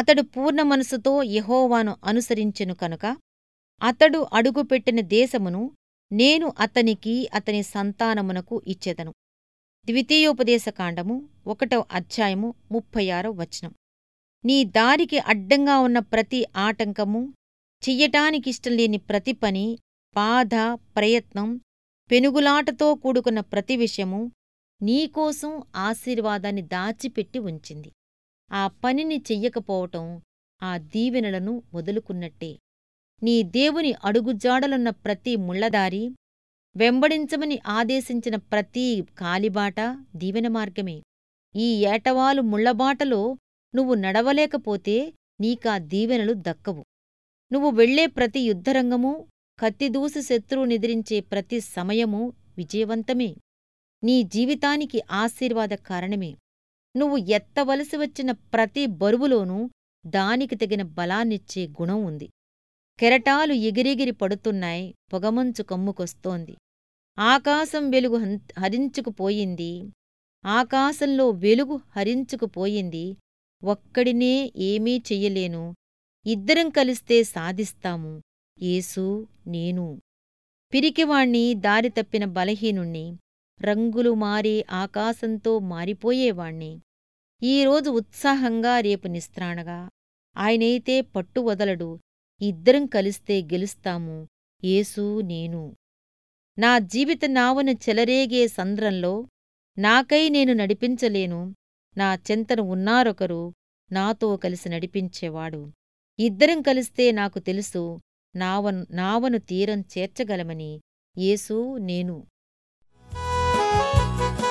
అతడు పూర్ణ మనసుతో యహోవాను అనుసరించెను కనుక అతడు అడుగుపెట్టిన దేశమును నేను అతనికి అతని సంతానమునకు ఇచ్చెదను. ద్వితీయోపదేశకాండము ఒకటవ అధ్యాయము ముప్పై ఆరో వచనం. నీ దారికి అడ్డంగా ఉన్న ప్రతి ఆటంకము చెయ్యటానికిష్టం లేని ప్రతి పని బాధ ప్రయత్నం పెనుగులాటతో కూడుకున్న ప్రతి విషయము నీకోసం ఆశీర్వాదాన్ని దాచిపెట్టి ఉంచింది. ఆ పనిని చెయ్యకపోవటం ఆ దీవెనలను వదులుకున్నట్టే. నీ దేవుని అడుగుజాడలున్న ప్రతి ముళ్ళదారి వెంబడించమని ఆదేశించిన ప్రతి కాలిబాట దీవెన మార్గమే. ఈ ఏటవాలు ముళ్ళబాటలో నువ్వు నడవలేకపోతే నీకా దీవెనలు దక్కవు. నువ్వు వెళ్ళే ప్రతి యుద్ధరంగమూ కత్తిదూసి శత్రువు నిద్రించే ప్రతి సమయమూ విజయవంతమే. నీ జీవితానికి ఆశీర్వాద కారణమే. నువ్వు ఎత్తవలసి వచ్చిన ప్రతి బరువులోనూ దానికి తగిన బలాన్నిచ్చే గుణం ఉంది. కెరటాలు ఎగిరెగిరి పడుతున్నాయి పొగమంచు కమ్ముకొస్తోంది. ఆకాశం వెలుగు హరించుకుపోయింది. ఆకాశంలో వెలుగు హరించుకుపోయింది. ఒక్కడినే ఏమీ చెయ్యలేను. ఇద్దరం కలిస్తే సాధిస్తాము. ఏసూ నేను. పిరికివాణ్ణి దారి తప్పిన బలహీనుణ్ణి. రంగులు మారే ఆకాశంతో మారిపోయేవాణ్ణి. ఈరోజు ఉత్సాహంగా రేపు నిస్త్రాణగా. ఆయనైతే పట్టు వదలడు. ఇద్దరం కలిస్తే గెలుస్తాము. ఏసూ నేను. నా జీవిత నావను చెలరేగే సంద్రంలో నాకై నేను నడిపించలేను. నా చెంతను ఉన్నారొకరు నాతో కలిసి నడిపించేవాడు. ఇద్దరం కలిస్తే నాకు తెలుసు. నావను నావను తీరం చేర్చగలమని. యేసు నేను. Thank you.